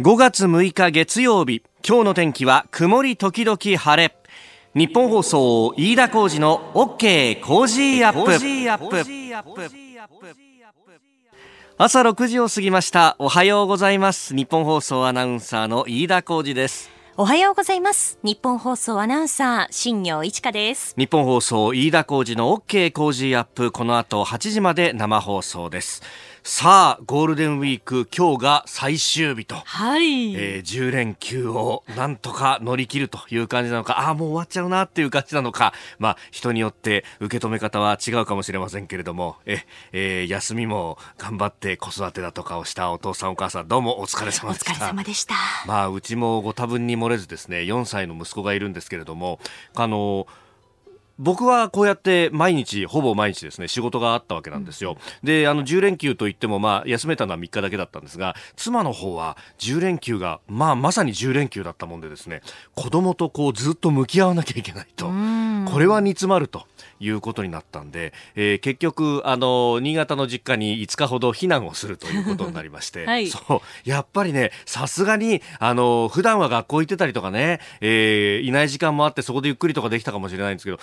5月6日月曜日今日の天気は曇り時々晴れ。ニッポン放送飯田浩司の OK! Cozy up!。朝6時を過ぎました。おはようございます。ニッポン放送アナウンサーの飯田浩司です。おはようございます。ニッポン放送アナウンサー新行市佳です。ニッポン放送飯田浩司の OK! Cozy up!。この後8時まで生放送ですさあゴールデンウィーク今日が最終日と、はい。えー、10連休をなんとか乗り切るという感じなのか。ああもう終わっちゃうなっていう感じなのか。まあ人によって受け止め方は違うかもしれませんけれども。え、えー、休みも頑張って子育てだとかをしたお父さんお母さんどうもお疲れ様でした。お疲れ様でした。まあうちもご多分に漏れずですね4歳の息子がいるんですけれどもあの僕はこうやって毎日、ほぼ毎日ですね、仕事があったわけなんですよ。で、あの、10連休といっても、まあ、休めたのは3日だけだったんですが、妻の方は10連休が、まあ、まさに10連休だったもんでですね、子供とこう、ずっと向き合わなきゃいけないと。これは煮詰まると。いうことになったんで、えー、結局、あの、新潟の実家に5日ほど避難をするということになりまして、はい、そう、やっぱりね、さすがに、あの、普段は学校行ってたりとかね、えー、いない時間もあってそこでゆっくりとかできたかもしれないんですけど、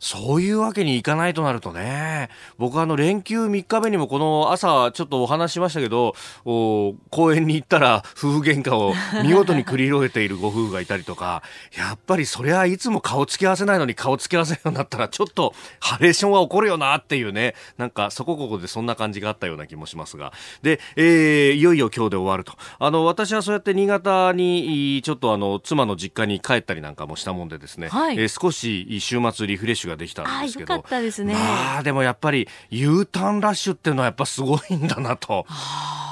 そういうわけにいかないとなるとね、僕はあの連休3日目にもこの朝ちょっとお話しましたけど、公園に行ったら夫婦喧嘩を見事に繰り広げているご夫婦がいたりとか、やっぱりそりゃいつも顔つき合わせないのに顔つき合わせるようになったらちょっとハレーションは起こるよなっていうね、なんかそこここでそんな感じがあったような気もしますが。で、えー、いよいよ今日で終わると。あの、私はそうやって新潟にちょっとあの、妻の実家に帰ったりなんかもしたもんでですね、はい、えー、少し週末リフレッシュができたんですけど。あよかったですね。まあ、でもやっぱり U ターンラッシュっていうのはやっぱすごいんだなと。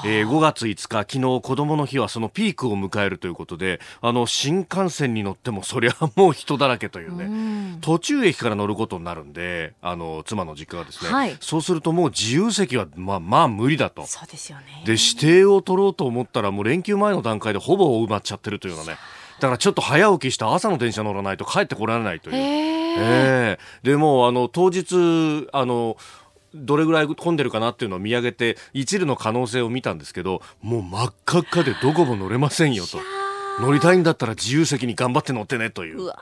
えー、5月5日、昨日子供の日はそのピークを迎えるということで、あの、新幹線に乗ってもそりゃもう人だらけというね、途中駅から乗ることになるんで、あの、妻の実家がですね、はい、そうするともう自由席は、まあ、まあ無理だと。そうですよね。で、指定を取ろうと思ったらもう連休前の段階でほぼ埋まっちゃってるというようなね。だからちょっと早起きした朝の電車乗らないと帰ってこられないという。えー、でもあの当日あのどれぐらい混んでるかなっていうのを見上げて一縷の可能性を見たんですけどもう真っ赤っかでどこも乗れませんよと。乗りたいんだったら自由席に頑張って乗ってねという。う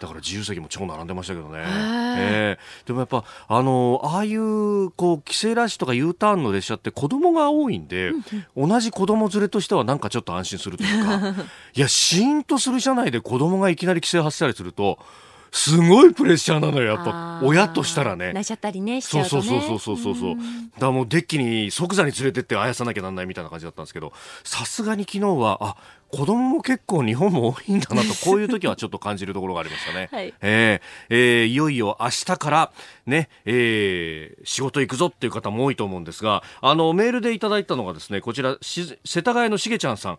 だから自由席も超並んでましたけどね。えー、でもやっぱ、あの、ああいう、こう、帰省ラッシュとか U ターンの列車って子供が多いんで、同じ子供連れとしてはなんかちょっと安心するというか、いや、シーンとする車内で子供がいきなり帰省発したりすると、すごいプレッシャーなのよ、やっぱ。親としたらね。泣いちゃったりね、しちゃうと、ね、そうそうそうそうそう。うだからもうデッキに即座に連れてってあやさなきゃなんないみたいな感じだったんですけど、さすがに昨日は、あ、子供も結構日本も多いんだなと、こういう時はちょっと感じるところがありましたね。はい、えー、えー、いよいよ明日からね、えー、仕事行くぞっていう方も多いと思うんですが、あの、メールでいただいたのがですね、こちら、世田谷のしげちゃんさん。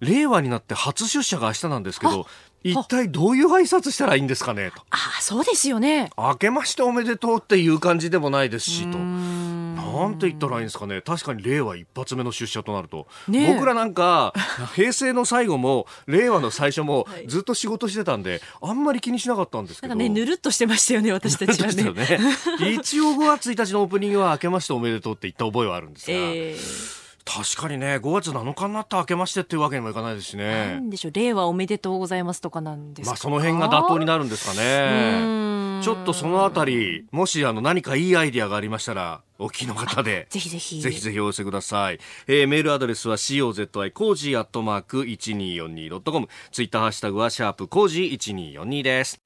令和になって初出社が明日なんですけど、一体どういう挨拶したらいいんですかねと。ああ、そうですよね。明けましておめでとうっていう感じでもないですしと。なんて言ったらいいんですかね。確かに令和一発目の出社となると。ね、僕らなんか、平成の最後も、令和の最初も、ずっと仕事してたんで、あんまり気にしなかったんですけど。ね、ぬるっとしてましたよね、私たちはね。ね 一応5月1日のオープニングは明けましておめでとうって言った覚えはあるんですが。えー確かにね5月7日になって明けましてっていうわけにもいかないですしね。なんでしょう。令和おめでとうございますとかなんですか？まあその辺が妥当になるんですかね。ちょっとそのあたりもしあの何かいいアイディアがありましたらお聞きの方で。ぜひぜひ。ぜひぜひお寄せください、えー、メールアドレスは COZY コージーアットマーク 1242.com ツイッターハッシュタグはシャープコージー1242です。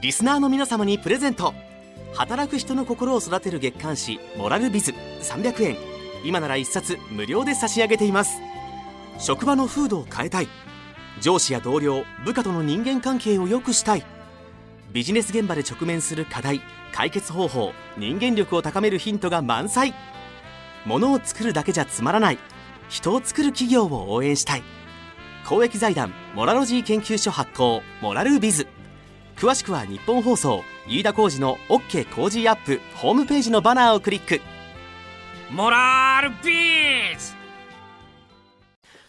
リスナーの皆様にプレゼント。働く人の心を育てる月刊誌モラルビズ。300円今なら1冊無料で差し上げています。職場の風土を変えたい。上司や同僚部下との人間関係を良くしたい。ビジネス現場で直面する課題解決方法人間力を高めるヒントが満載。ものを作るだけじゃつまらない。人を作る企業を応援したい。公益財団モラロジー研究所発行モラルビズ。詳しくは日本放送飯田浩司の OK 工事アップホームページのバナーをクリック。モラルビーズ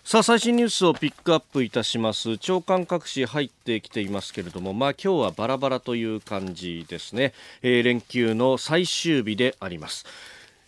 さあ最新ニュースをピックアップいたします。長官各紙入ってきていますけれどもまあ今日はバラバラという感じですね、えー、連休の最終日であります。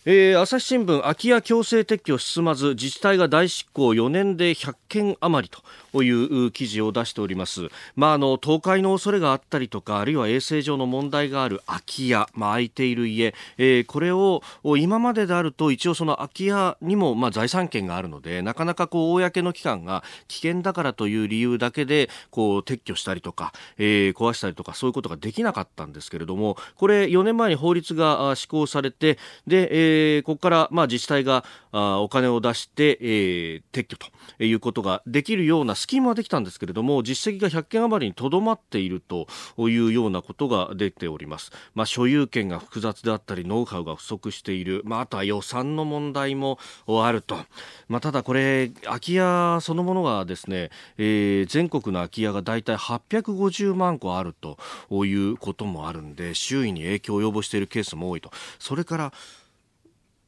えー、朝日新聞空き家強制撤去進まず自治体が大執行4年で100件余りと。いう記事を出しております、まあ、あの倒壊の恐れがあったりとかあるいは衛生上の問題がある空き家、まあ、空いている家、えー、これを今までであると一応その空き家にもまあ財産権があるのでなかなかこう公の機関が危険だからという理由だけでこう撤去したりとか、えー、壊したりとかそういうことができなかったんですけれどもこれ4年前に法律が施行されてで、えー、ここから、まあ、自治体があお金を出して、えー、撤去ということができるようなスキームはできたんですけれども実績が100件余りにとどまっているというようなことが出ております、まあ、所有権が複雑であったりノウハウが不足している、まあ、あとは予算の問題もあると、まあ、ただこれ空き家そのものがですね、えー、全国の空き家がだいたい850万個あるということもあるんで周囲に影響を及ぼしているケースも多いと。それから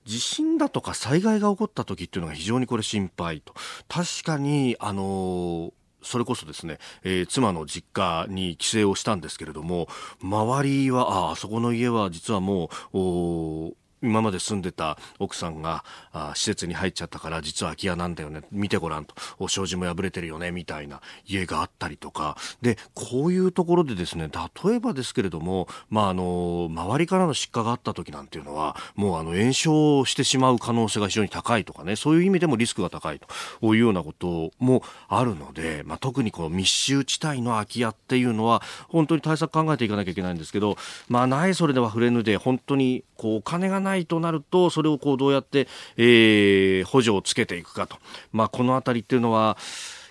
地震だとか災害が起こった時っていうのが非常にこれ心配と。確かにあのそれこそですね、えー、妻の実家に帰省をしたんですけれども周りはああそこの家は実はもう今まで住んでた奥さんがあ施設に入っちゃったから実は空き家なんだよね。見てごらんと。お障子も破れてるよね。みたいな家があったりとか。でこういうところでですね例えばですけれども、まあ、あの周りからの疾患があった時なんていうのはもうあの炎症してしまう可能性が非常に高いとかねそういう意味でもリスクが高いと。いうようなこともあるので、まあ、特にこの密集地帯の空き家っていうのは本当に対策考えていかなきゃいけないんですけど、まあ、ないそれでは触れぬで本当にこうお金がないとなるとそれをこうどうやって、えー、補助をつけていくかと、まあ、この辺りっていうのは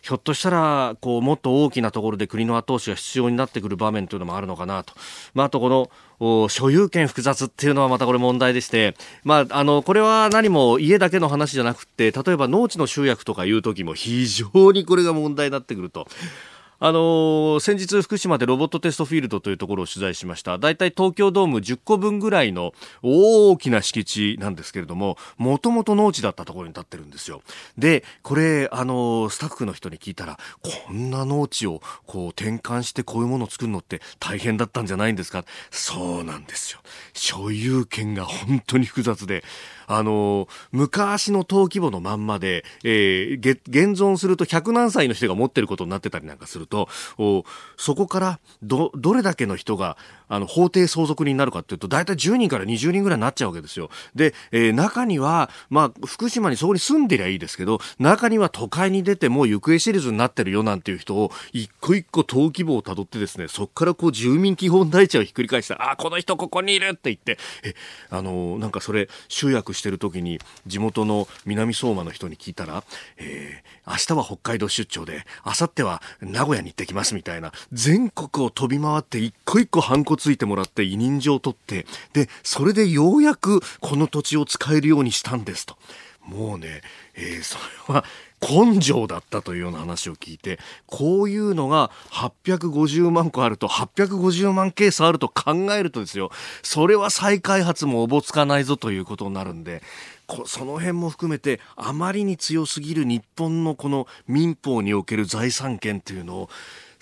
ひょっとしたらこうもっと大きなところで国の後押しが必要になってくる場面というのもあるのかなと、まあ、あとこの所有権複雑っていうのはまたこれ問題でして、まあ、あのこれは何も家だけの話じゃなくて例えば農地の集約とかいう時も非常にこれが問題になってくると。あのー、先日福島でロボットテストフィールドというところを取材しました。大体東京ドーム10個分ぐらいの大きな敷地なんですけれどももともと農地だったところに立ってるんですよ。でこれあのー、スタッフの人に聞いたらこんな農地をこう転換してこういうものを作るのって大変だったんじゃないんですか？そうなんですよ。所有権が本当に複雑であの昔の登記簿のまんまで、えー、現存すると100何歳の人が持ってることになってたりなんかすると、そこからど、どれだけの人が、あの、法定相続人になるかっていうと、大体10人から20人ぐらいになっちゃうわけですよ。で、えー、中には、まあ、福島にそこに住んでりゃいいですけど、中には都会に出てもう行方知れずになってるよなんていう人を、一個一個登記簿をたどってですね、そこからこう住民基本台帳をひっくり返したら、あ、この人ここにいるって言って、え、あのー、なんかそれ、集約してる時に、地元の南相馬の人に聞いたら、えー、明日は北海道出張で、明後日は名古屋に行ってきますみたいな、全国を飛び回って一個一個ハンコついてもらって委任状を取って、で、それでようやくこの土地を使えるようにしたんですと。もうね、えー、それは根性だったというような話を聞いて、こういうのが850万個あると、850万ケースあると考えるとですよ、それは再開発もおぼつかないぞということになるんで、その辺も含めてあまりに強すぎる日本のこの民法における財産権というのを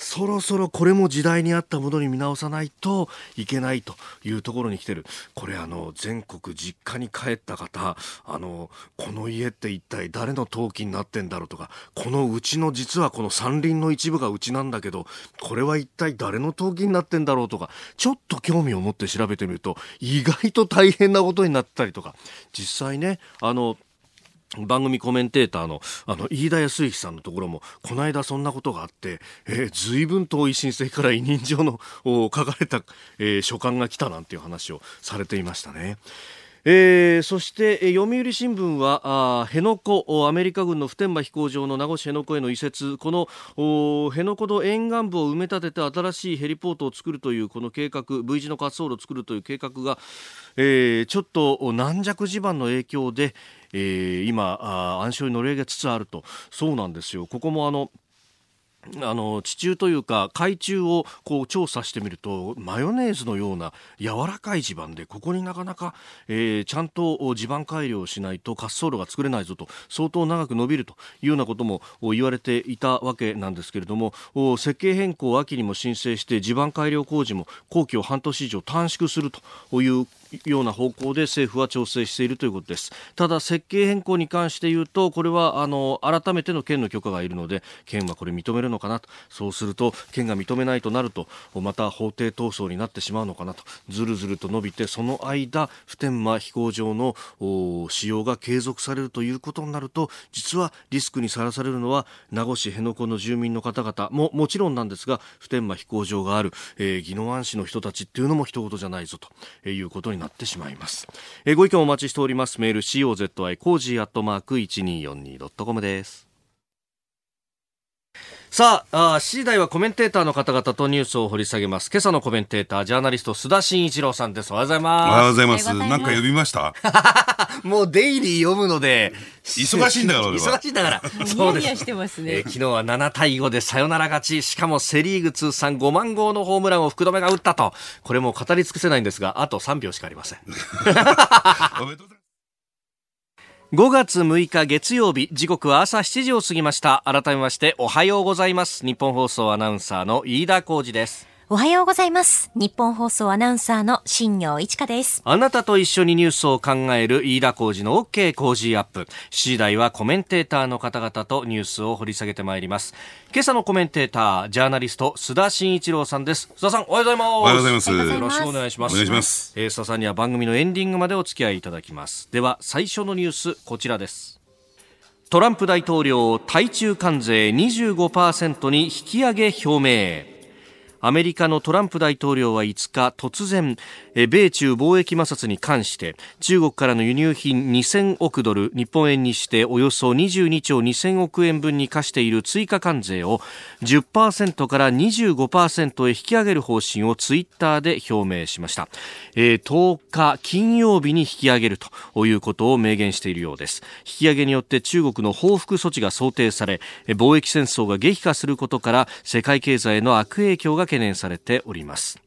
そろそろこれも時代に合ったものに見直さないといけないというところに来てる。これあの全国実家に帰った方あのこの家って一体誰の登記になってんだろうとかこのうちの実はこの山林の一部がうちなんだけどこれは一体誰の登記になってんだろうとかちょっと興味を持って調べてみると意外と大変なことになったりとか。実際ねあの番組コメンテーターのあの飯田康之さんのところもこの間そんなことがあって、えー、随分遠い申請から委任状の書かれた、えー、書簡が来たなんていう話をされていましたね。えー、そして、え、読売新聞はあ辺野古アメリカ軍の普天間飛行場の名護市辺野古への移設この辺野古の沿岸部を埋め立てて新しいヘリポートを作るというこの計画 V 字の滑走路を作るという計画が、えー、ちょっと軟弱地盤の影響で、えー、今暗礁に乗り上げつつあると。そうなんですよ。ここもあのあの地中というか海中をこう調査してみるとマヨネーズのような柔らかい地盤でここになかなか、えー、ちゃんと地盤改良しないと滑走路が作れないぞと相当長く伸びるというようなことも言われていたわけなんですけれども設計変更を秋にも申請して地盤改良工事も工期を半年以上短縮するというような方向で政府は調整しているということです。ただ設計変更に関して言うとこれはあの改めての県の許可がいるので県はこれ認めるのかなと。そうすると県が認めないとなるとまた法廷闘争になってしまうのかなと。ずるずると伸びてその間普天間飛行場の使用が継続されるということになると実はリスクにさらされるのは名護市辺野古の住民の方々ももちろんなんですが普天間飛行場がある、えー、宜野湾市の人たちっていうのも人ごとじゃないぞということになってしまいます、えー、ご意見お待ちしております。メール COZY コージーアットマーク 1242.com です。さああ、7時台はコメンテーターの方々とニュースを掘り下げます。今朝のコメンテーター、ジャーナリスト、須田慎一郎さんです。おはようございます。おはようございます。なんか読みました？もうデイリー読むので、忙しいんだから、忙しいんだから。そうです。してますね、えー、昨日は7対5でサヨナラ勝ち、しかもセリーグ通算5万号のホームランを福留が打ったと。これも語り尽くせないんですが、あと3秒しかありません。おめでとうございます。5月6日月曜日時刻は朝7時を過ぎました。改めましておはようございます。日本放送アナウンサーの飯田浩二です。おはようございます。日本放送アナウンサーの新業一華です。あなたと一緒にニュースを考える飯田浩二の OK 工事アップ。7時台はコメンテーターの方々とニュースを掘り下げてまいります。今朝のコメンテーター、ジャーナリスト、須田慎一郎さんです。須田さん、おはようございます。おはようございます。よろしくお願いします。お願いします。えー、須田さんには番組のエンディングまでお付き合いいただきます。では、最初のニュース、こちらです。トランプ大統領、対中関税25%に引き上げ表明。アメリカのトランプ大統領は5日突然米中貿易摩擦に関して中国からの輸入品2000億ドル日本円にしておよそ22兆2000億円分に課している追加関税を10%から25%へ引き上げる方針をツイッターで表明しました、えー、10日金曜日に引き上げるということを明言しているようです。引き上げによって中国の報復措置が想定され貿易戦争が激化することから世界経済への悪影響が懸念されております。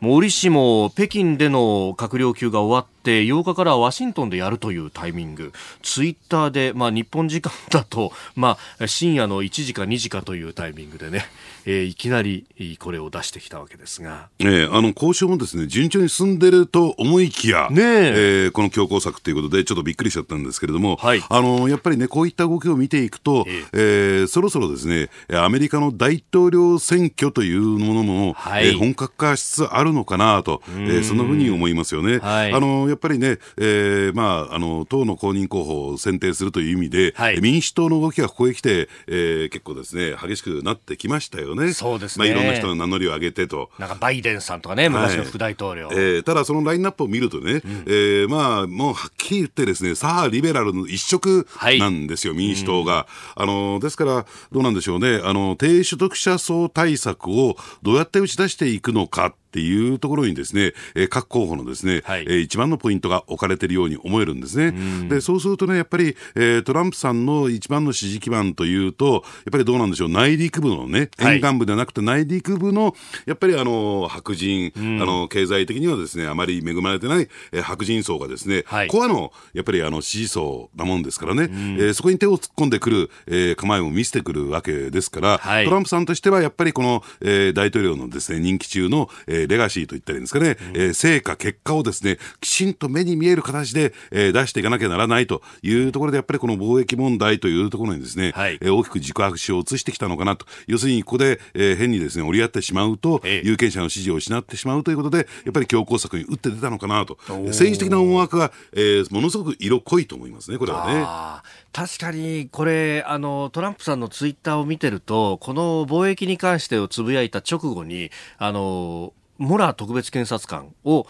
森氏も北京での閣僚級が終わって8日からワシントンでやるというタイミング。ツイッターで、まあ、日本時間だと、まあ、深夜の1時か2時かというタイミングでね、えー、いきなりこれを出してきたわけですが、えー、あの交渉もですね順調に進んでると思いきや、ねえ。ー、この強硬策ということでちょっとびっくりしちゃったんですけれども、はい、あのやっぱりねこういった動きを見ていくと、えー、えー、そろそろですねアメリカの大統領選挙というものも、はい、えー、本格化しつつあるのかなと、えー、そんなふうに思いますよね。はい、あのやっぱりね、えーまあ、あの党の公認候補を選定するという意味で、はい、民主党の動きがここへ来て、えー、結構ですね激しくなってきましたよね。そうですね、まあ、いろんな人の名乗りを上げてと。なんかバイデンさんとかね、昔の副大統領。はい、えー、ただ、そのラインナップを見るとね、うん、えー、まあ、もうはっきり言ってですね、左派リベラルの一色なんですよ、はい、民主党が。うん、あのですから、どうなんでしょうね、あの低所得者層対策をどうやって打ち出していくのか。っていうところにですね、えー、各候補のですね、はい、えー、一番のポイントが置かれているように思えるんですね。で、そうするとね、やっぱり、えー、トランプさんの一番の支持基盤というと、やっぱりどうなんでしょう、内陸部のね、沿岸部ではなくて内陸部の、やっぱりあの、白人、あの、経済的にはですね、あまり恵まれてない、えー、白人層がですね、はい、コアの、やっぱりあの、支持層なもんですからね、えー、そこに手を突っ込んでくる、えー、構えを見せてくるわけですから、はい、トランプさんとしてはやっぱりこの、えー、大統領のですね、任期中の、えー、レガシーといったりですかね、うん、えー、成果、結果をですね、きちんと目に見える形で、えー、出していかなきゃならないというところで、やっぱりこの貿易問題というところにですね、はい、えー、大きく軸足を移してきたのかなと。要するに、ここで、えー、変にですね、折り合ってしまうと、ええ、有権者の支持を失ってしまうということで、やっぱり強硬策に打って出たのかなと。政治的な思惑が、えー、ものすごく色濃いと思いますね、これはね。確かに、これ、あの、トランプさんのツイッターを見てると、この貿易に関してをつぶやいた直後に、あの、モラー特別検察官を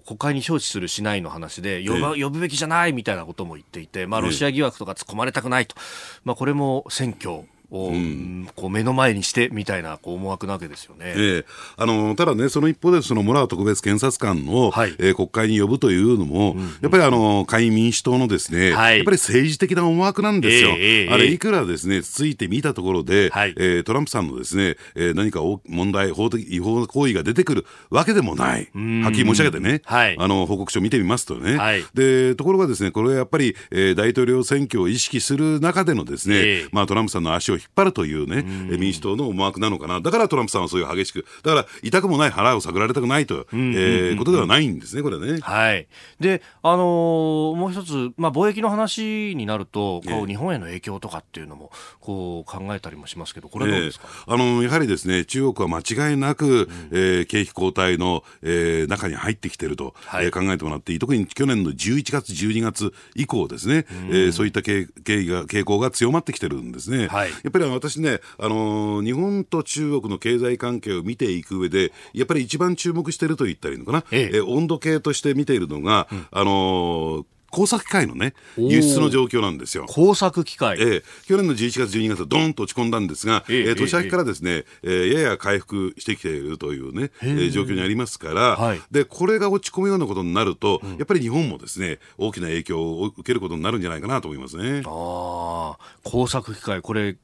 国会に招致するしないの話で呼ば、呼ぶべきじゃないみたいなことも言っていて、まあ、ロシア疑惑とか突っ込まれたくないと、まあ、これも選挙を、うん、こう目の前にしてみたいなこう思惑なわけですよね、えー、あのただね、その一方で、そのモラー特別検察官を、はい、えー、国会に呼ぶというのも、うん、やっぱりあの下院民主党のですね、はい、やっぱり政治的な思惑なんですよ。えー、あれ、いくらですね、ついてみたところで、はい、えー、トランプさんのですね、えー、何か問題、法的違法行為が出てくるわけでもない、はっきり申し上げてね、はい、あの報告書を見てみますとね、はい、でところがですね、これはやっぱり、えー、大統領選挙を意識する中でのですね、まあ、トランプさんの足を引っ張るというね、う民主党の思惑なのかな。だからトランプさんはそういう激しく、だから痛くもない腹を探られたくないと、いうえー、ことではないんですね、これね。はい。で、あのー、もう一つ、まあ、貿易の話になると、こう、日本への影響とかっていうのも、こう、考えたりもしますけど、これはどうですか、えー、あの、やはりですね、中国は間違いなく、うん、えー、景気後退の、えー、中に入ってきてると、はい、えー、考えてもらっていい。特に去年の11月、12月以降ですね、うん、えー、そういった傾が傾向が強まってきてるんですね。はい、やっぱり私ね、あのー、日本と中国の経済関係を見ていく上で、やっぱり一番注目していると言ったらいいのかな、ええ。えー、温度計として見ているのが、うん、あのー工作機械のね、輸出の状況なんですよ。工作機械。ええ。去年の11月、12月、どんと落ち込んだんですが、ええ年明けからですね、ええ。やや回復してきているというね、えー、状況にありますから、はい、で、これが落ち込むようなことになると、うん、やっぱり日本もですね、大きな影響を受けることになるんじゃないかなと思いますね。ああ、工作機械、これ、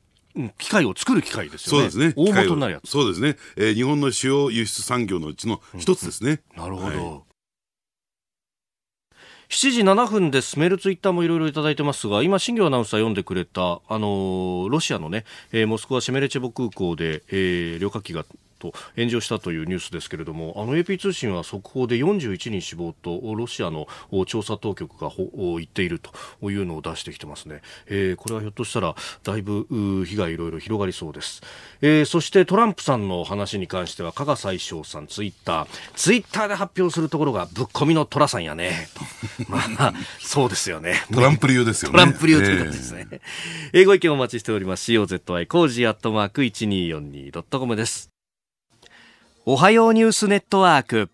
機械を作る機械ですよね。そうですね。大元になるやつ。そうですね。えー、日本の主要輸出産業のうちの一つですね。うん、なるほど。はい7時7分です。メール、ツイッターもいろいろいただいてますが、今、新業アナウンサー読んでくれた、あのー、ロシアのね、えー、モスクワシェメレチェボ空港で、えー、旅客機がと炎上したというニュースですけれどもあの AP 通信は速報で41人死亡とロシアの調査当局が言っているというのを出してきてますね、えー、これはひょっとしたらだいぶ被害いろいろ広がりそうです、えー、そしてトランプさんの話に関しては加賀最相さんツイッター。ツイッターで発表するところがぶっ込みのトラさんやね。と。まあそうですよね。トランプ流ですよね。トランプ流ということですね、えー、えーご意見お待ちしております。COZY コージーアットマーク 1242.com ですおはようニュースネットワーク。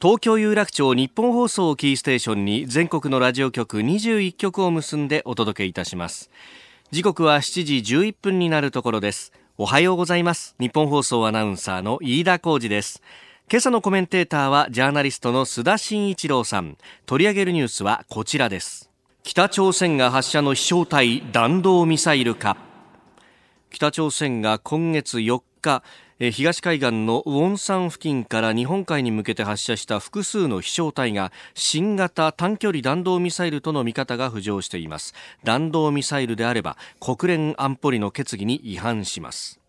東京有楽町ニッポン放送キーステーションに全国のラジオ局21局を結んでお届けいたします。時刻は7時11分になるところです。おはようございます。ニッポン放送アナウンサーの飯田浩司です。今朝のコメンテーターはジャーナリストの須田慎一郎さん。取り上げるニュースはこちらです。北朝鮮が発射の飛翔体弾道ミサイルか北朝鮮が今月4日東海岸のウォンサン付近から日本海に向けて発射した複数の飛翔体が新型短距離弾道ミサイルとの見方が浮上しています。弾道ミサイルであれば国連安保理の決議に違反します。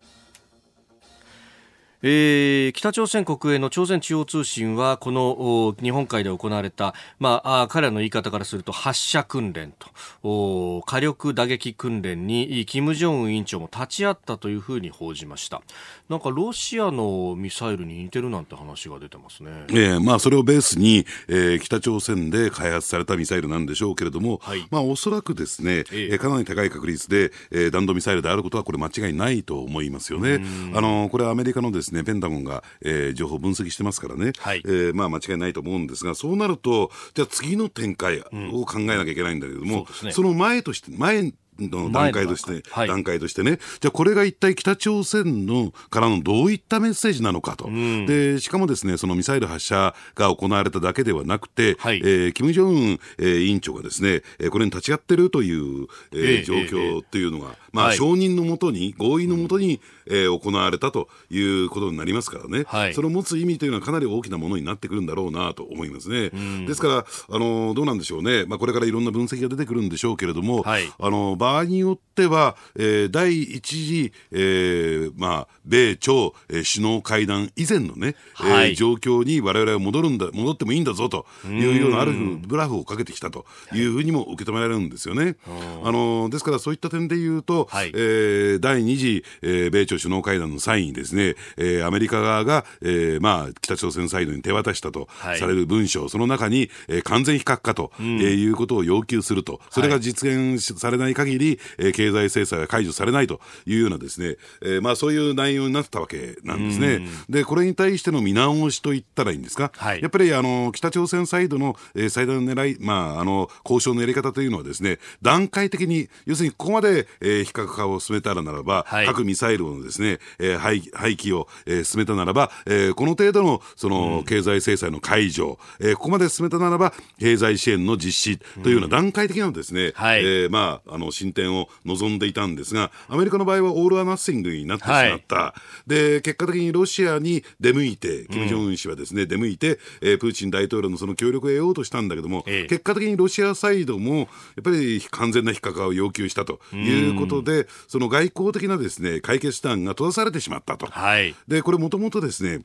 えー、北朝鮮国営の朝鮮中央通信はこの日本海で行われた、まあ、彼らの言い方からすると発射訓練と火力打撃訓練に金正恩委員長も立ち会ったというふうに報じました。なんかロシアのミサイルに似てるなんて話が出てますね、えーまあ、それをベースに、えー、北朝鮮で開発されたミサイルなんでしょうけれども、はい、まあ、おそらくですね、えー、かなり高い確率で、えー、弾道ミサイルであることはこれ間違いないと思いますよね。あのこれはアメリカのですねペンタゴンが、えー、情報分析してますからね、はい、えー、まあ、間違いないと思うんですが、そうなると、じゃあ次の展開を考えなきゃいけないんだけれども、うんそね、その前として、前の段階として、はい、段階としてね、じゃあこれが一体北朝鮮のからのどういったメッセージなのかと、うん、でしかもですねそのミサイル発射が行われただけではなくて、はい、えー、金正恩、えー、委員長がですね、えー、これに立ち会ってるという、えー、状況っていうのが、まあ、はい、承認のもとに、合意のもとに、えー、行われたということになりますからね、はい、その持つ意味というのはかなり大きなものになってくるんだろうなと思いますね。ですから、あのどうなんでしょうね、まあ、これからいろんな分析が出てくるんでしょうけれども、はい、あの場合によっては、えー、第一次、えーまあ、米朝、えー、首脳会談以前のね、はい、えー、状況にわれわれは戻るんだ戻ってもいいんだぞというようなあるブラフをかけてきたとい。うふうにも受け止められるんですよね。あのですからそういった点で言うと、はい、えー、第2次、えー、米朝首脳会談の際にですね、えー、アメリカ側が、えーまあ、北朝鮮サイドに手渡したとされる文書、はい、その中に、えー、完全非核化と、うん、えー、いうことを要求すると、それが実現されない限り、えー、経済制裁が解除されないというようなですね、えー、まあそういう内容になったわけなんですね。で、これに対しての見直しと言ったらいいんですか、はい、やっぱりあの北朝鮮サイドの、えー、最大の狙い、まあ、あの交渉のやり方というのはですね、段階的に、要するにここまで、えー、非核化を進めたらならば、はい、核ミサイルのですね、えー、廃廃棄を、えー、進めたならば、えー、この程度のその、経済制裁の解除、えー、ここまで進めたならば、経済支援の実施というような段階的なですね、うんはい、えー、まあ、あのシ進展を望んでいたんですが、アメリカの場合はオール・ア・ナッシングになってしまった、はい、で結果的にロシアに出向いて、キム・ジョンウン氏はですね、うん、出向いて、えー、プーチン大統領のその協力を得ようとしたんだけども、ええ、結果的にロシアサイドもやっぱり完全な非核化を要求したということで、その外交的なですね解決手段が閉ざされてしまったと。はい、でこれもともとですね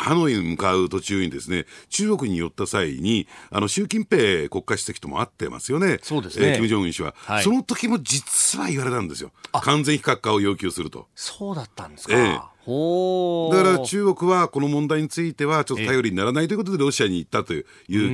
ハノイに向かう途中にですね、中国に寄った際に、あの、習近平国家主席とも会ってますよね。そうですね。えー、金正恩氏は、はい、その時も実は言われたんですよ。完全非核化を要求すると。そうだったんですか。えーだから中国はこの問題についてはちょっと頼りにならないということでロシアに行ったという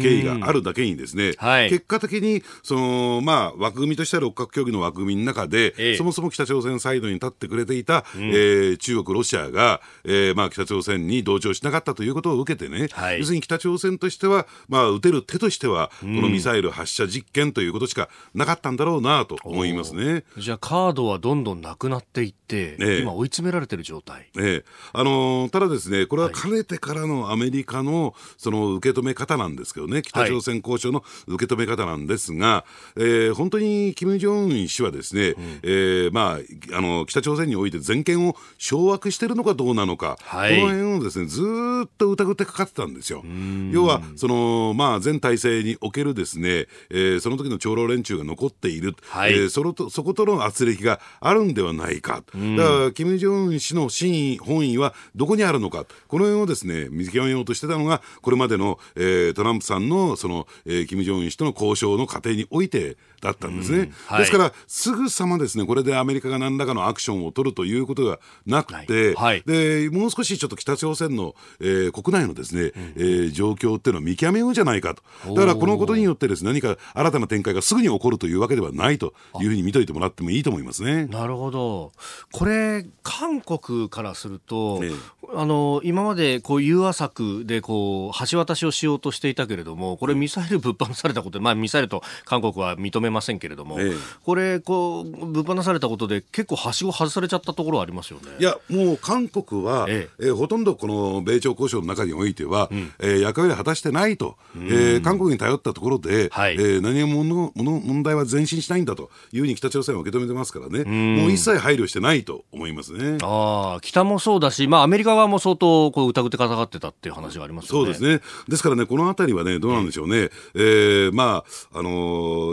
経緯があるだけにですね、はい、結果的にその、まあ、枠組みとしては六角協議の枠組みの中で、そもそも北朝鮮サイドに立ってくれていた、うん、えー、中国、ロシアが、えーまあ、北朝鮮に同調しなかったということを受けてね、はい、要するに北朝鮮としては、まあ、撃てる手としては、このミサイル発射実験ということしかなかったんだろうなと思いますね。じゃあカードはどんどんなくなっていって、ね、今追い詰められてる状態。ね、あのただですね、これはかねてからのアメリカのその受け止め方なんですけどね、北朝鮮交渉の受け止め方なんですが、はい、えー、本当に金正恩氏はですね、うん、えー、まあ、あの北朝鮮において全権を掌握しているのかどうなのか、はい、この辺をですねずっと疑ってかかってたんですよ。要はその、まあ、全体制におけるですね、えー、その時の長老連中が残っている、はい、えー、そのとそことの圧力があるんではないか。だから、金正恩氏の真意、本意はどこにあるのか、この辺をですね、見極めようとしてたのが、これまでの、えー、トランプさんの、その、えー、金正恩氏との交渉の過程においてだったんですね。はい、ですから、すぐさまですね、これでアメリカが何らかのアクションを取るということがなくて、はい、で、もう少しちょっと北朝鮮の、えー、国内のですね、うん、えー、状況っていうのを見極めようじゃないかと。だから、このことによってですね、何か新たな展開がすぐに起こるというわけではないというふうに見といてもらってもいいと思いますね。なるほど。これ、韓国からすると、ね、あの今までこう融和策でこう橋渡しをしようとしていたけれども、これ、ミサイルぶっ放されたことで、まあ、ミサイルと韓国は認めませんけれども、ええ、これこう、ぶっ放されたことで、結構、はしご外されちゃったところありますよね。いや、もう韓国は、ええ。えほとんどこの米朝交渉の中においては、うん、えー、役割を果たしてないと、えー、韓国に頼ったところで、はい、えー、何もの問題は前進しないんだというふうに北朝鮮は受け止めてますからね、うもう一切配慮してないと思いますね。あ北もそうだし、まあ、アメリカ側も相当こう疑ってかかってたっていう話があります、ね、そうですね。ですからね、このあたりはね、どうなんでしょうね。ええー、まあ、あの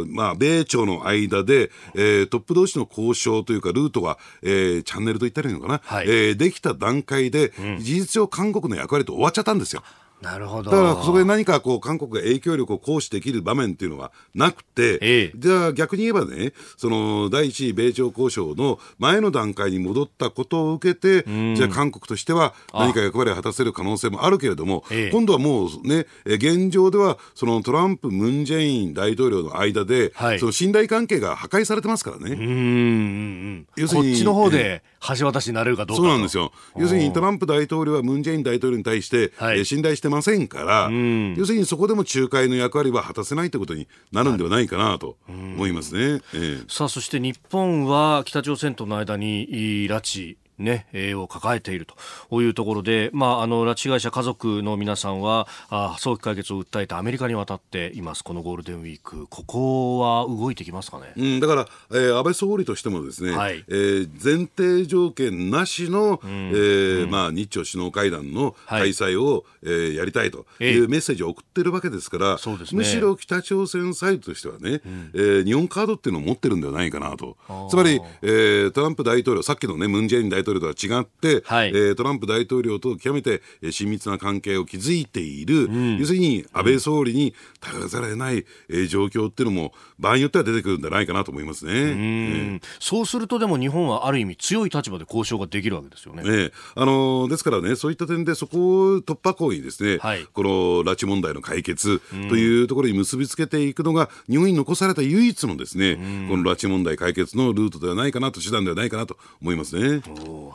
ー、まあ、米朝の間で、えー、トップ同士の交渉というか、ルートが、えー、チャンネルと言ったらいいのかな、はい、えー、できた段階で、うん、事実上韓国の役割と終わっちゃったんですよ。なるほど。だから、そこで何かこう、韓国が影響力を行使できる場面っていうのはなくて、ええ、じゃあ逆に言えばね、その、第一次米朝交渉の前の段階に戻ったことを受けて、じゃあ韓国としては何か役割を果たせる可能性もあるけれども、え、今度はもうね、現状では、そのトランプ、ムン・ジェイン大統領の間で、はい、その信頼関係が破壊されてますからね。うん。要するに。こっちの方で橋渡しになれるかどうか。そうなんですよ。要するにトランプ大統領はムン・ジェイン大統領に対して、はい、信頼してませんから、要するにそこでも仲介の役割は果たせないということになるんではないかなと思いますね。ええ、さあ、そして日本は北朝鮮との間に拉致ね、えを抱えていると。いうところで、まあ、あの拉致被害者家族の皆さんはあ早期解決を訴えてアメリカに渡っています。このゴールデンウィーク。ここは動いてきますかね、うん、だから、えー、安倍総理としてもですね、はい、えー、前提条件なしの、うん、えまあ、日朝首脳会談の開催を、はい、えー、やりたいというメッセージを送ってるわけですから、えーね、むしろ北朝鮮サイドとしてはね、うん、えー、日本カードっていうのを持ってるんではないかなと。つまり、えー、トランプ大統領さっきのねムン・ジェイン大統領とは違って、はい、えー、トランプ大統領と極めて親密な関係を築いている、うん、要するに安倍総理に頼らざるを得ない、えー、状況っていうのも、場合によっては出てくるんじゃないかなと思いますね、えー、そうすると、でも日本はある意味、強い立場で交渉ができるわけですよね。ねあのー、ですからね、そういった点で、そこを突破口にですね、はい、この拉致問題の解決というところに結びつけていくのが、日本に残された唯一のですね、この拉致問題解決のルートではないかなと、手段ではないかなと思いますね。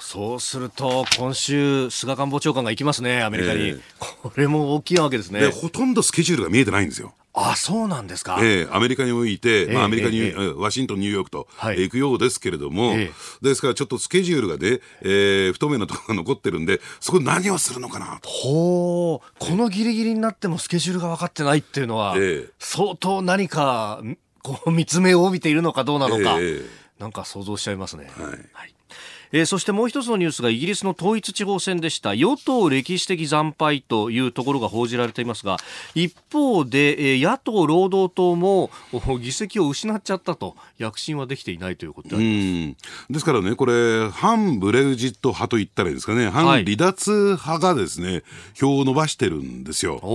そうすると、今週、菅官房長官が行きますね、アメリカに。えー、これも大きいわけですね。ほとんどスケジュールが見えてないんですよ。あそうなんですか、えー、アメリカにおいて、まあ、アメリカに、えー、ワシントン、ニューヨークと、はい、行くようですけれども、えー、ですからちょっとスケジュールがね、えー、不透明なところが残ってるんで、そこ何をするのかなと。ほう、このギリギリになってもスケジュールが分かってないっていうのは、相当何かこう見つめを帯びているのかどうなのか、えー、なんか想像しちゃいますね。はい、はいえー、そしてもう一つのニュースがイギリスの統一地方選でした。与党歴史的惨敗というところが報じられていますが一方で、えー、野党労働党も議席を失っちゃったと躍進はできていないということであります。ですからねこれ反ブレグジット派と言ったらいいんですかね。反離脱派がですね、はい、票を伸ばしてるんですよ。あ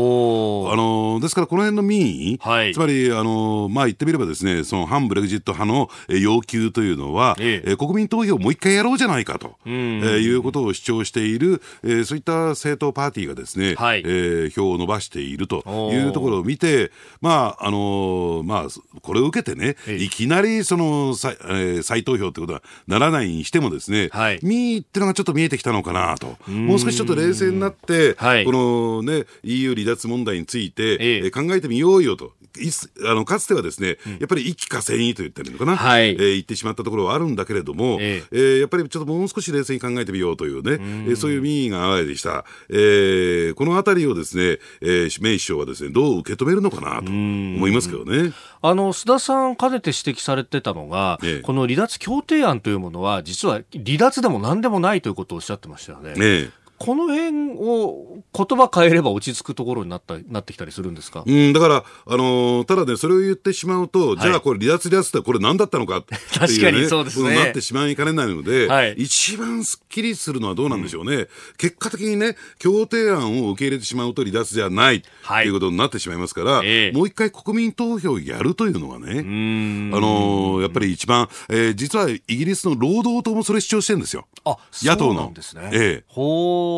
のですからこの辺の民意、はい、つまりあのまあ言ってみればですねその反ブレグジット派の要求というのは、ええ。国民投票をもう一回やろうじゃないかと、えー、いうことを主張している、えー、そういった政党パーティーがですね、はい、えー、票を伸ばしているというところを見て、まああのー、まあ、これを受けてね、いきなりその再,、えー、再投票ということはならないにしてもですね、はい、民意っていうのがちょっと見えてきたのかなと、もう少しちょっと冷静になって、はい、この、ね、EU 離脱問題について、えー、考えてみようよと。いあのかつてはですね、やっぱり一気かせいと言ってるのかな、はい、えー、言ってしまったところはあるんだけれども、えー、えー、やっぱりちょっともう少し冷静に考えてみようというね、うえそういう民意があわれでした。えー、このあたりをですね、えー、メイ首相はですね、どう受け止めるのかなと思いますけどね。あの、須田さん、かねて指摘されてたのが、ええ、この離脱協定案というものは、実は離脱でも何でもないということをおっしゃってましたよね。ええこの辺を言葉変えれば落ち着くところになったなってきたりするんですか、うん、だから、あのー、ただね、それを言ってしまうと、はい、じゃあこれ、離脱離脱ってこれ何だったのかっていう、ね、確かにそうですね。なってしまいかねないので、はい、一番すっきりするのはどうなんでしょうね、うん、結果的にね、協定案を受け入れてしまうと離脱じゃない、はい、ということになってしまいますから、えー、もう一回国民投票をやるというのはね、あのー、やっぱり一番、えー、実はイギリスの労働党もそれ主張してるんですよ。あ野党の。そうなんですね。ええほう。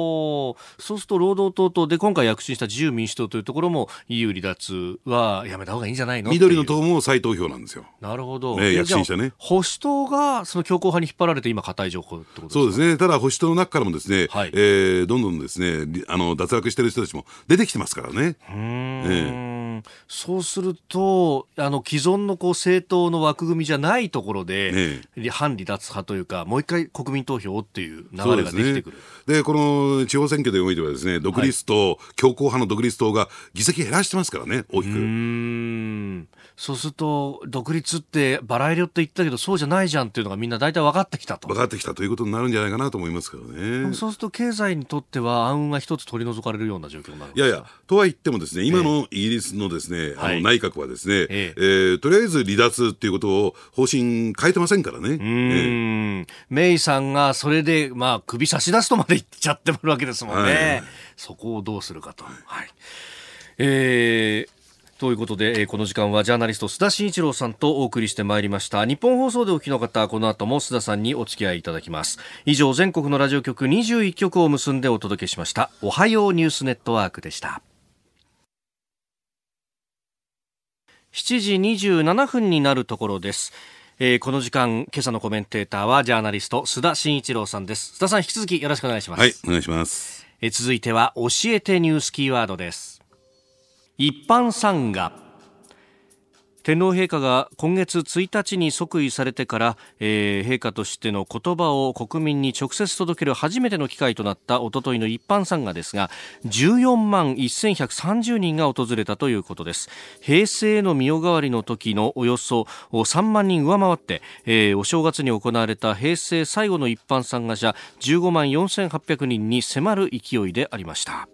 そうすると労働党と、で、今回躍進した自由民主党というところも EU 離脱はやめた方がいいんじゃないの？緑の党も再投票なんですよ。なるほど。ね、躍進したね。保守党がその強硬派に引っ張られて今硬い情報ってことですか？そうですね。ただ保守党の中からもですね、はい、えー、どんどんですね、あの、脱落してる人たちも出てきてますからね。うん。えー、そうすると、あの、既存のこう政党の枠組みじゃないところで、ね、反離脱派というか、もう一回国民投票をっていう流れができてくる。で、ね、この地方選挙でおいてはですね、独立党、はい、強硬派の独立党が議席減らしてますからね、大きく。うんそうすると、独立ってバラ色って言ったけど、そうじゃないじゃんっていうのがみんな大体分かってきたと。分かってきたということになるんじゃないかなと思いますけどね。そうすると、経済にとっては暗雲が一つ取り除かれるような状況になるいやいや、とは言ってもですね、今のイギリスのですね、えー、あの内閣はですね、はい、えー、えー、とりあえず離脱っていうことを方針変えてませんからね。うん、えー、メイさんがそれで、まあ、首差し出すとまで言っちゃってるわけですもんね。はい、そこをどうするかと。はい。えー、ということで、えー、この時間はジャーナリスト須田慎一郎さんとお送りしてまいりました日本放送でお聞きの方この後も須田さんにお付き合いいただきます以上全国のラジオ局21局を結んでお届けしましたおはようニュースネットワークでした7時27分になるところですえー、この時間、今朝のコメンテーターはジャーナリスト須田慎一郎さんです。須田さん、引き続きよろしくお願いします。はい、お願いします。えー、続いては、教えてニュースキーワードです。一般参賀天皇陛下が今月1日に即位されてから、えー、陛下としての言葉を国民に直接届ける初めての機会となったおとといの一般参賀ですが14万1130人が訪れたということです。平成の御代替わりの時のおよそ3万人上回って、えー、お正月に行われた平成最後の一般参賀者15万4800人に迫る勢いでありました。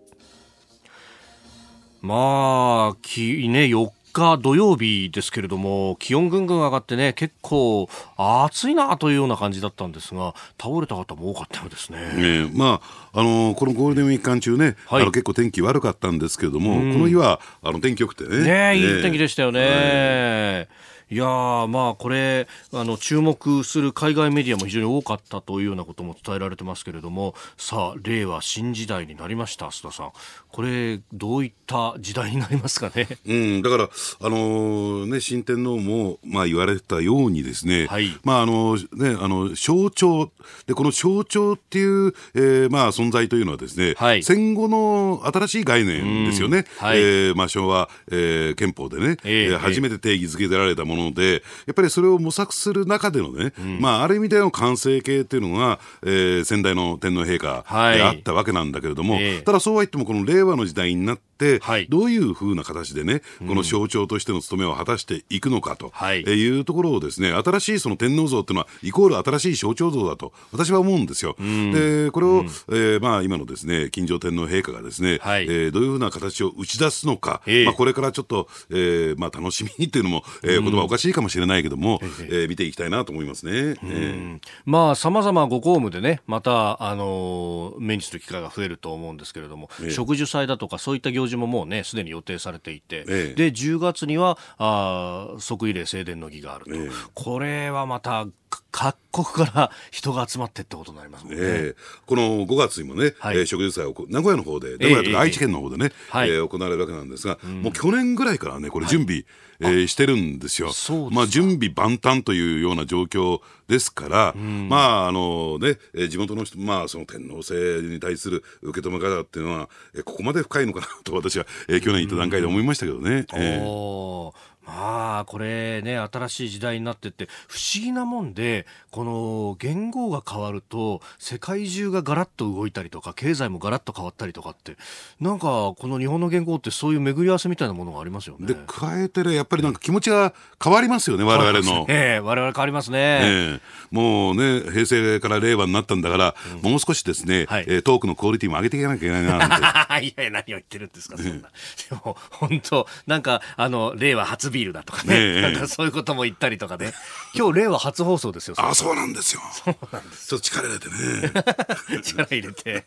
まあ、きね、4日土曜日ですけれども、気温ぐんぐん上がってね、結構暑いなというような感じだったんですが、倒れた方も多かったようですね。ねまあ、あのこのゴールデンウィーク間中ね、はい、あの結構天気悪かったんですけれども、この日はあの天気良くてね。ねいい天気でしたよね。はいいやまあこれあの注目する海外メディアも非常に多かったというようなことも伝えられてますけれどもさあ令和新時代になりました須田さん。これどういった時代になりますかね、うん、だからあのね新天皇もまあ言われたようにですね、はい、まああのねあの象徴でこの象徴っていう、えー、まあ存在というのはですね、はい、戦後の新しい概念ですよね、はい、えー、まあ昭和、えー、憲法でね、えー、初めて定義づけられたものので、やっぱりそれを模索する中でのね、うん、まあ、ある意味での完成形っていうのが、えー、先代の天皇陛下であったわけなんだけれども、はい、ただそうは言っても、この令和の時代になって、はい、どういうふうな形でね、この象徴としての務めを果たしていくのかとい。うところをですね、新しいその天皇像っていうのは、イコール新しい象徴像だと、私は思うんですよ。うん、で、これを、うん、えー、まあ、今のですね、金城天皇陛下がですね、はい、えー、どういうふうな形を打ち出すのか、えー、まあ、これからちょっと、えー、まあ、楽しみにっていうのも、えー、言葉おかしいかもしれないけども、うん、えー、見ていきたいなと思いますね。えー、まあ、さまざまご公務でね、また、あの目にする機会が増えると思うんですけれども、えー、植樹祭だとか、そういった行事ももうね、すでに予定されていて、えー、で、10月には、あ即位礼正殿の儀があると。えー、これはまた、各国から人が集まってってことになりますもんね。えー、この5月にもね、はい、えー、植樹祭を名古屋の方で、名古屋とか愛知県の方でね、えー、えー、行われるわけなんですが、うん、もう去年ぐらいからね、これ準備、はい、えー、してるんですよ。まあ準備万端というような状況ですから、うん、まああのね、えー、地元の人、まあその天皇制に対する受け止め方っていうのは、えー、ここまで深いのかなと私は、えー、去年行った段階で思いましたけどね。うん、えーまあ、これね、新しい時代になってって、不思議なもんで、この言語が変わると、世界中がガラッと動いたりとか、経済もガラッと変わったりとかって、なんか、この日本の言語ってそういう巡り合わせみたいなものがありますよね。で、加えてね、やっぱりなんか気持ちが変わりますよね、我々の。ええ我々変わりますね。ええもうね、平成から令和になったんだから、うん、もう少しですね、はい、えー、トークのクオリティも上げていかなきゃいけないな。いやいや、何を言ってるんですか、そんな。でも、本当なんか、あの、令和初ビールだとかね。ねなんかそういうことも言ったりとかね。今日、令和初放送ですよ。あ、そうなんですよ。そうなんです。ちょっと力入れてね。力入れて。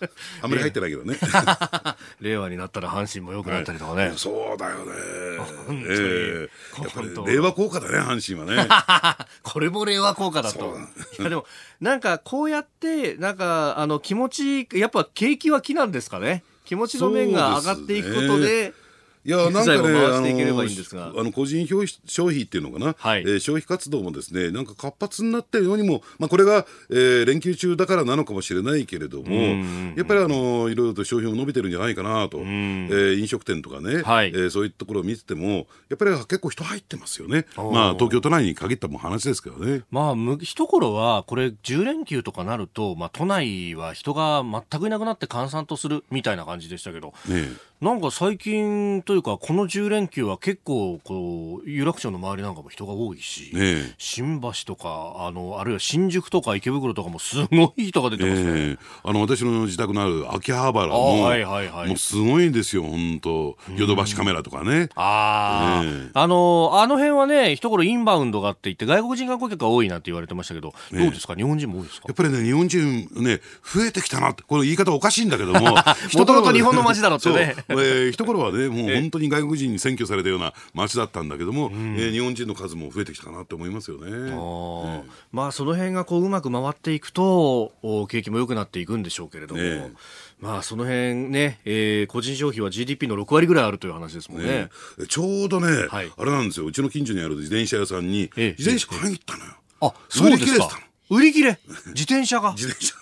あんまり入ってないけどね。令和になったら阪神も良くなったりとかね。はい、そうだよね。本当に。えー、令和効果だね、阪神はね。これも令和効果だと。いやでも、なんかこうやって、なんか、あの、気持ち、やっぱ景気は気なんですかね。気持ちの面が上がっていくことで、いやなんかね、あのあの個人消費っていうのかな、はい、えー、消費活動もですねなんか活発になってるようにも、まあ、これが、えー、連休中だからなのかもしれないけれども、やっぱりあのいろいろと消費も伸びてるんじゃないかなと、えー、飲食店とかね、はい、えー、そういうところを見てても、やっぱり結構人入ってますよね、まあ、東京都内に限ったも話ですけどね。まあ、一頃は、これ、10連休とかなると、まあ、都内は人が全くいなくなって閑散とするみたいな感じでしたけど、ね、なんか最近というか、この10連休は結構、こう、有楽町の周りなんかも人が多いし、ね、新橋とか、あの、あるいは新宿とか池袋とかもすごい人が出てますね。あの、私の自宅のある秋葉原も、はいはいはい、もうすごいんですよ、本当ヨドバシカメラとかね。ああ、ね、あの、あの辺はね、一頃インバウンドがあって言って、外国人観光客が多いなって言われてましたけど、どうですか、日本人も多いですか？やっぱりね、日本人ね、増えてきたなって、これ言い方おかしいんだけども、もともと日本の街だろってね。えー、一頃はね、もう本当に外国人に占拠されたような街だったんだけども、えー、日本人の数も増えてきたかなと思いますよね。あまあ、その辺がこううまく回っていくと、景気も良くなっていくんでしょうけれども。ねまあ、その辺ね、えー、個人消費は GDP の6割ぐらいあるという話ですもんね。ねちょうどね、はい、あれなんですよ、うちの近所にある自転車屋さんに、自転車買いに行ったのよ。あ、そうですか。売り切れ自転車が 自転車。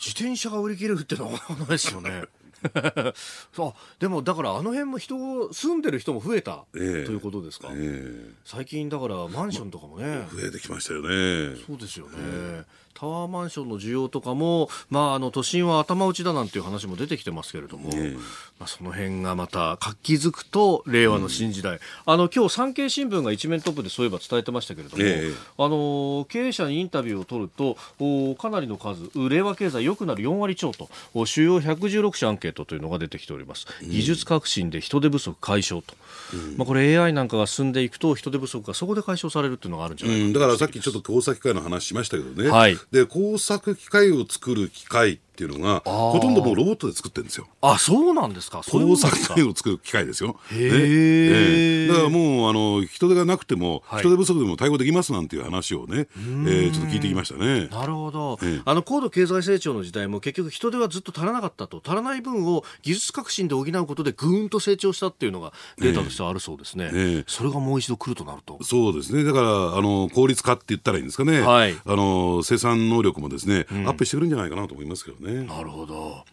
自転車が売り切れるってのは ないですよね。そうでもだからあの辺も人住んでる人も増えた、えー、ということですか、えー、最近だからマンションとかもね、ま、増えてきましたよね。そうですよね、えータワーマンションの需要とかも、まあ、あの都心は頭打ちだなんていう話も出てきてますけれども、ね、まあ、その辺がまた活気づくと令和の新時代、うん、あの今日産経新聞が一面トップでそういえば伝えてましたけれども、えあの経営者にインタビューを取るとおかなりの数令和経済良くなる4割超と主要116社アンケートというのが出てきております、うん、技術革新で人手不足解消と、うん、まあ、これ AI なんかが進んでいくと人手不足がそこで解消されるっていうのがあるんじゃないか、うん、だからさっきちょっと工作機械の話しましたけどね、はい、で工作機械を作る機械っていうのがほとんどもうロボットで作ってるんですよ。あそうなんですか工作機械を作る機械ですよ。へえ、だからもうあの人手がなくても、はい、人手不足でも対応できますなんていう話をね、えー、ちょっと聞いてきましたね。なるほど、あの高度経済成長の時代も結局人手はずっと足らなかったと足らない分を技術革新で補うことでぐーんと成長したっていうのがデータとしてはあるそうですね。えそれがもう一度来るとなると。そうですね。だからあの効率化って言ったらいいんですかね。はい、あの生産能力もですね、うん、アップしてくるんじゃないかなと思いますけどね。なるほど。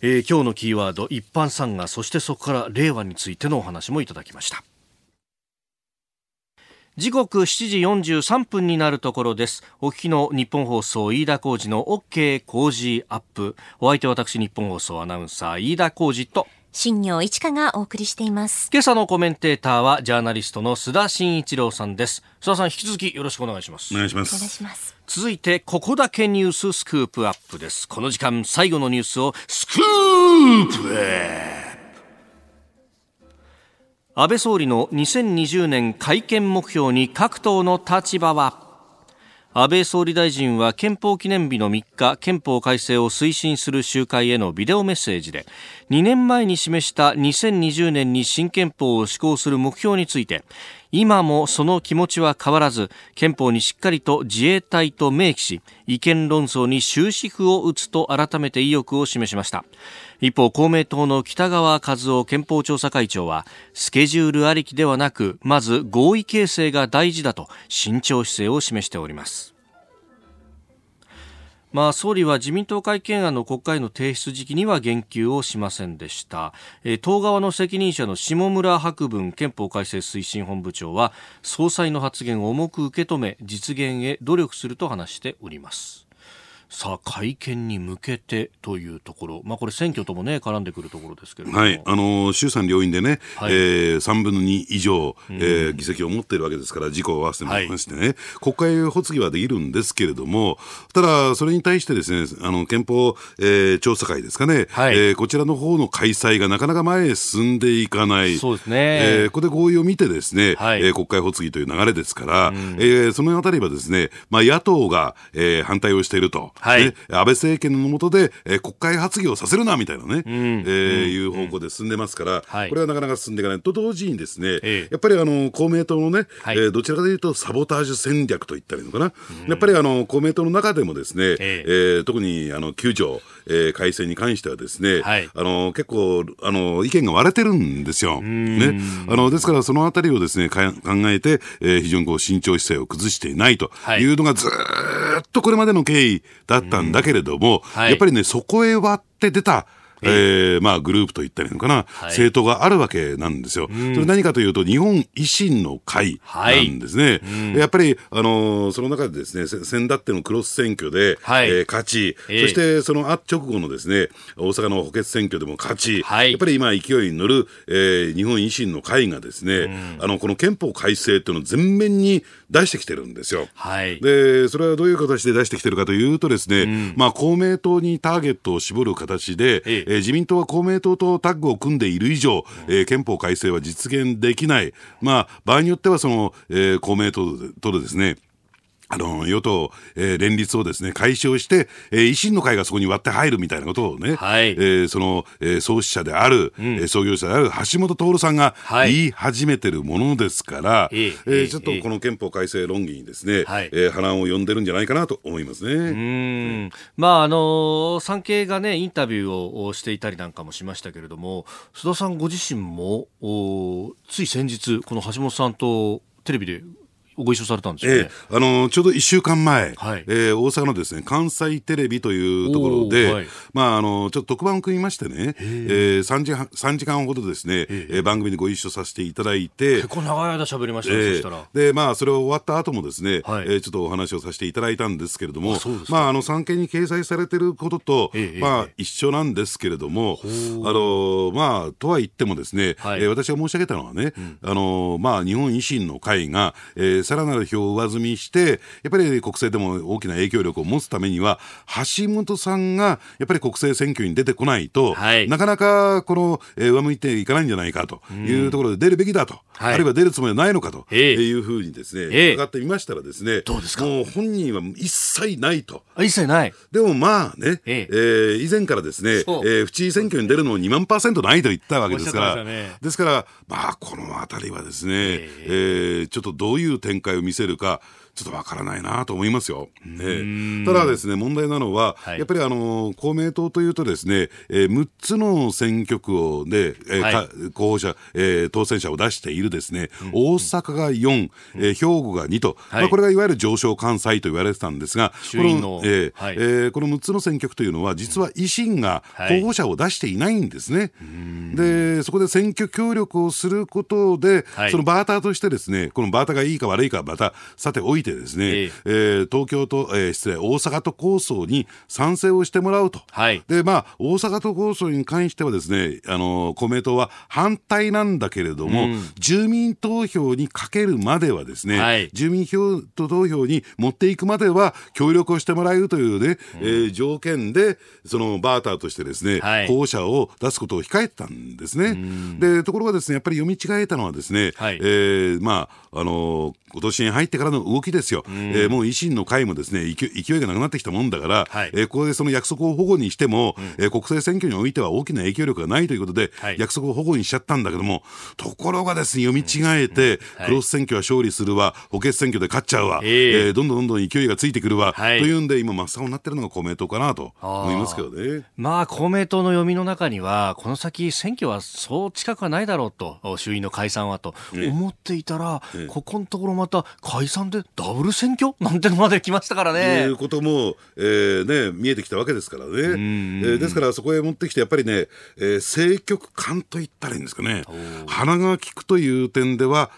えー、今日のキーワード一般参賀そしてそこから令和についてのお話もいただきました。時刻7時43分になるところです。お聞きの日本放送飯田浩二の OK 工事アップ。お相手は私日本放送アナウンサー飯田浩二と。新業一華がお送りしています。今朝のコメンテーターはジャーナリストの須田慎一郎さんです。須田さん引き続きよろしくお願いします。お願いしまお願いします。続いてここだけニューススクープアップです。この時間最後のニュースをスクープ安倍総理の2020年改憲目標に各党の立場は？安倍総理大臣は憲法記念日の3日憲法改正を推進する集会へのビデオメッセージで2年前に示した2020年に新憲法を施行する目標について今もその気持ちは変わらず憲法にしっかりと自衛隊と明記し意見論争に終止符を打つと改めて意欲を示しました。一方公明党の北川和夫憲法調査会長はスケジュールありきではなくまず合意形成が大事だと慎重姿勢を示しております。まあ、総理は自民党改憲案の国会の提出時期には言及をしませんでした、えー、党側の責任者の下村博文憲法改正推進本部長は総裁の発言を重く受け止め実現へ努力すると話しております。さあ会見に向けてというところ、まあ、これ、選挙とも、ね、絡んでくるところですけれども、はい、あの衆参両院でね、はい、えー、3分の2以上、えー、議席を持っているわけですから、自己を合わせてもましてね、はい、国会発議はできるんですけれども、ただ、それに対してですねあの憲法、えー、調査会ですかね、はい、えー、こちらの方の開催がなかなか前へ進んでいかない、そうですね。えー、ここで合意を見て、ですね、はい、えー、国会発議という流れですから、うん、えー、そのあたりはですね、まあ、野党が、えー、反対をしていると。はい、ね、安倍政権の下で、えー、国会発議をさせるなみたいなね、うん、えー、いう方向で進んでますから、はい、これはなかなか進んでいかない。と同時にですね、えやっぱりあの公明党のね、はい、えー、どちらかというとサボタージュ戦略といったらいいのかな、うん、やっぱりあの公明党の中でもですね、ええ。ー、特にあの9条、えー、改正に関してはですね、はい、あの結構あの意見が割れてるんですよ。ね、あのですからそのあたりをですね考えて、えー、非常にこう慎重姿勢を崩していないとい。うのがずっとこれまでの経緯だったんだけれども、はい、やっぱりねそこへ割って出たえー、まあ、グループといったらいいのかな、はい、政党があるわけなんですよ。それ何かというと、日本維新の会なんですね。はい、やっぱり、あのー、その中でですね、先だってのクロス選挙で、はい、えー、勝ち、えー、そしてその直後のですね、大阪の補欠選挙でも勝ち、はい、やっぱり今勢いに乗る、えー、日本維新の会がですね、あの、この憲法改正っていうのを全面に出してきてるんですよ。はい、で、それはどういう形で出してきてるかというとですね、うん、まあ、公明党にターゲットを絞る形で、ええー、自民党は公明党とタッグを組んでいる以上、えー、憲法改正は実現できない。まあ、場合によってはその、えー、公明党とでですね、あの、与党、えー、連立をですね、解消して、えー、維新の会がそこに割って入るみたいなことをね、はい、えー、その、えー、創始者である、うん、えー、創業者である橋本徹さんが言い始めてるものですから、はい、えー、えー、ちょっとこの憲法改正論議にですね、はい、えー、波乱を呼んでるんじゃないかなと思いますね。うん。まあ、あの、産経がね、インタビューをしていたりなんかもしましたけれども、須田さんご自身も、おつい先日、この橋本さんとテレビでご一緒されたんですよ、ね、えー、あのちょうど1週間前、はい、えー、大阪のですね関西テレビというところで、はい、まあ、あのちょっと特番を組みましてね、えー、3, 時3時間ほどですね、えー、番組にご一緒させていただいて結構長い間喋りましたね、えー、そしたら。でまあそれを終わった後もですね、はい、えー、ちょっとお話をさせていただいたんですけれどもまああの産経に掲載されてることと、えー、まあ一緒なんですけれども、あのまあとは言ってもですね、はい、えー、私が申し上げたのはね、うん、あのまあ日本維新の会が、えー、さらなる票を上積みして、やっぱり国政でも大きな影響力を持つためには、橋本さんがやっぱり国政選挙に出てこないと、はい、なかなかこの、えー、上向いていかないんじゃないかというところで出るべきだと、はい、あるいは出るつもりはないのかというふうにですね、伺ってみましたらですね、どうですか？もう本人は一切ないと。一切ない。でもまあね、ええ。ー、以前からですね、えー、府知事選挙に出るのを2万パーセントないと言ったわけですから、ね、ですから、まあこのあたりはですね、えー、えー、ちょっとどういう展展開を見せるか、ちょっとわからないなと思いますよ。えー、ただですね、問題なのは、はい、やっぱりあの、公明党というとですね、えー、6つの選挙区をで、えーはい、候補者、えー、当選者を出しているですね、うん、大阪が4、えー、兵庫が2と、はい、まあ、これがいわゆる上昇関西と言われてたんですが、この,、えーはい、えー、この6つの選挙区というのは、実は維新が候補者を出していないんですね。で、そこで選挙協力をすることで、そのバーターとしてですね、このバーターがいいか悪いか、またさておいてですね、えー、えー、東京と、えー、失礼、大阪都構想に賛成をしてもらうと。はい、で、まあ、大阪都構想に関してはですね、あの、公明党は反対なんだけれども、うん、住民投票にかけるまではですね、はい、住民票投票に持っていくまでは協力をしてもらえるというね、うん、えー、条件で、そのバーターとしてですね、はい、候補者を出すことを控えてたんですね。で、ところがですね、やっぱり読み違えたのはですね、はい、えー、まあ、あの今年に入ってからの動きですよ、うん、えー、もう維新の会もですね勢いがなくなってきたもんだから、はい、えー、ここでその約束を保護にしても、うん、えー、国政選挙においては大きな影響力がないということで、はい、約束を保護にしちゃったんだけども、ところがですね、読み違えて、クロス選挙は勝利するわ、補欠選挙で勝っちゃうわ、えー、えー、どんどんどんどん勢いがついてくるわ、はい、というんで、今、真っ青になってるのが公明党かなと思いますけどね。まあ、公明党の読みの中には、この先、選挙はそう近くはないだろうと、衆院の解散はと思っていたら、ここのところまた解散でダブル選挙？なんてのまで来ましたからね。いうことも、えーね、見えてきたわけですからね。えー、ですからそこへ持ってきてやっぱりね、えー、政局感と言ったらいいんですかね鼻が利くという点では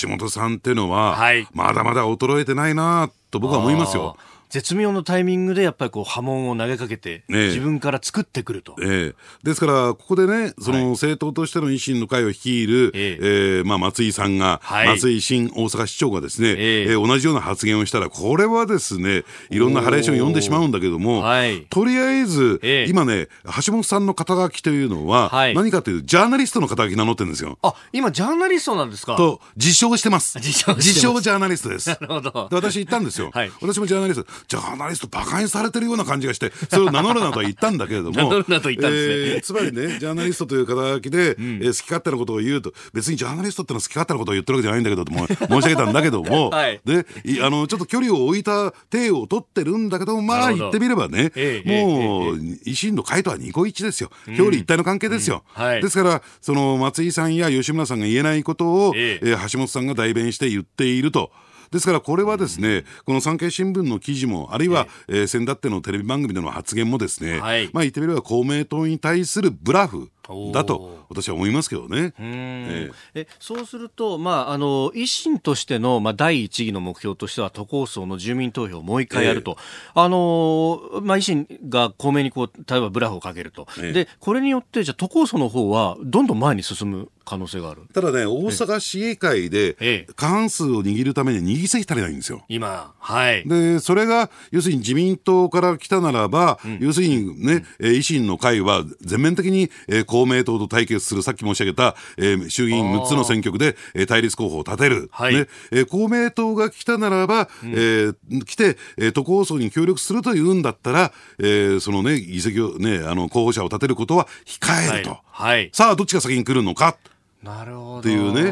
橋本さんっていうのは、はい、まだまだ衰えてないなと僕は思いますよ。絶妙のタイミングでやっぱりこう波紋を投げかけて、ね、自分から作ってくると。ええ、ですから、ここでね、その政党としての維新の会を率いる、えええー、まあ、松井さんが、はい、松井新大阪市長がですね、ええー、同じような発言をしたら、これはですね、いろんなハレーションを読んでしまうんだけども、はい、とりあえず、ええ、今ね、橋本さんの肩書きというのは、はい、何かというと、ジャーナリストの肩書き名乗ってるんですよ。あ、今、ジャーナリストなんですか？と、自称してます。自称自称ジャーナリストです。なるほど。私言ったんですよ。はい、私もジャーナリスト。ジャーナリスト馬鹿にされてるような感じがして、それを名乗るなとは言ったんだけれども、名乗るなと言ったんですね、えー、つまりね、ジャーナリストという肩書きで、うん、えー、好き勝手なことを言うと、別にジャーナリストってのは好き勝手なことを言ってるわけじゃないんだけども、申し上げたんだけども、はい、であのちょっと距離を置いた体を取ってるんだけども、まあ言ってみればね、えー、もう、えー、維新の会とはニコイチですよ、表裏一体の関係ですよ。うん。はい、ですから、その松井さんや吉村さんが言えないことを、えー、橋本さんが代弁して言っていると。ですからこれはですね、この産経新聞の記事も、あるいは、えー、先だってのテレビ番組での発言もですね、はい、まあ言ってみれば公明党に対するブラフだと私は思いますけどね。ええ。そうすると、まあ、あの維新としての、まあ、第一義の目標としては都構想の住民投票をもう一回やると、えー、あのまあ、維新が公明にこう例えばブラフをかけると、えー、でこれによってじゃ都構想の方はどんどん前に進む可能性がある。ただね、大阪市議会で過半数を握るために2議席足りないんですよ。今、はい。で、それが、要するに自民党から来たならば、うん、要するにね、うん、維新の会は全面的に、えー、公明党と対決する、さっき申し上げた、えー、衆議院6つの選挙区で、えー、対立候補を立てる。はい、ねえー、公明党が来たならば、うん、えー、来て、えー、都構想に協力するというんだったら、えー、そのね、議席をね、あの、候補者を立てることは控えると。はい。はい、さあ、どっちが先に来るのか。なるほどっていうね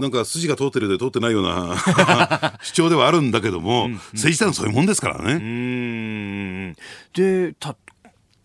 なんか筋が通ってるで通ってないような 主張ではあるんだけども、うんうん、政治ってのはそういうもんですからね。でた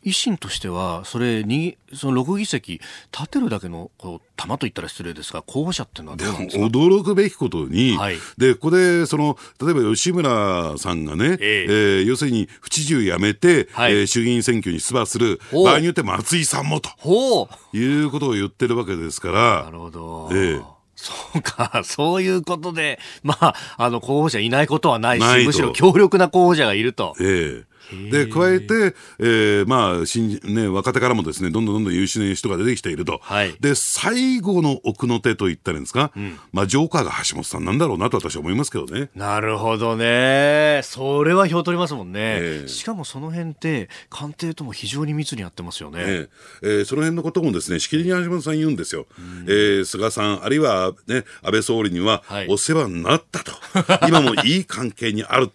維新としては、それに、その6議席、立てるだけの、こう、玉と言ったら失礼ですが、候補者っていうのはどうなんですか？驚くべきことに、はい、で、ここで、その、例えば吉村さんがね、えー、えー、要するに、府知事を辞めて、はい、えー、衆議院選挙に出馬する、場合によって松井さんもと、いうことを言ってるわけですから。なるほど。えーそうか、そういうことで、まあ、あの、候補者いないことはないし、むしろ強力な候補者がいると。ええで加えて、えーまあ新ね、若手からもですねどんどんどんどん優秀な人が出てきていると、はい、で最後の奥の手と言ったらいいんですか、うん、まあ、ジョーカーが橋本さんなんだろうなと私は思いますけどね。なるほどね、それは票取りますもんね、えー、しかもその辺って、官邸とも非常に密にやってますよね、えーえー、その辺のこともですねしきりに橋本さん言うんですよ、うん、えー、菅さん、あるいは、ね、安倍総理には、お世話になったと、はい、今もいい関係にある。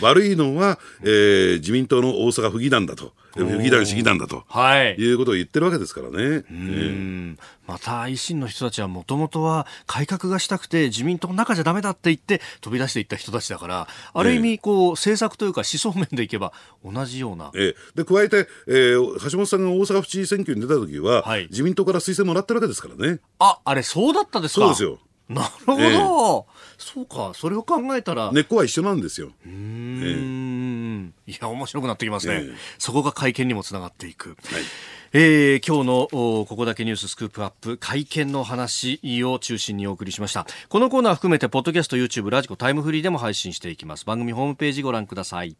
悪いのは、えー、自民党の大阪府議団だと。不義団市議団だと、はい、いうことを言ってるわけですからね。うんまた維新の人たちはもともとは改革がしたくて自民党の中じゃだめだって言って飛び出していった人たちだからある意味こう、政策というか思想面でいけば同じような。えで加えて、えー、橋本さんが大阪府知事選挙に出た時は、はい、自民党から推薦もらってるわけですからね。ああれそうだったですか？そうですよ。なるほど、えー、そうかそれを考えたら。根っこは一緒なんですよ。うん、えー、いや面白くなってきますね、えー、そこが会見にもつながっていく。はい。えー、今日のここだけニューススクープアップ会見の話を中心にお送りしました。このコーナー含めてポッドキャスト YouTube ラジコタイムフリーでも配信していきます。番組ホームページご覧ください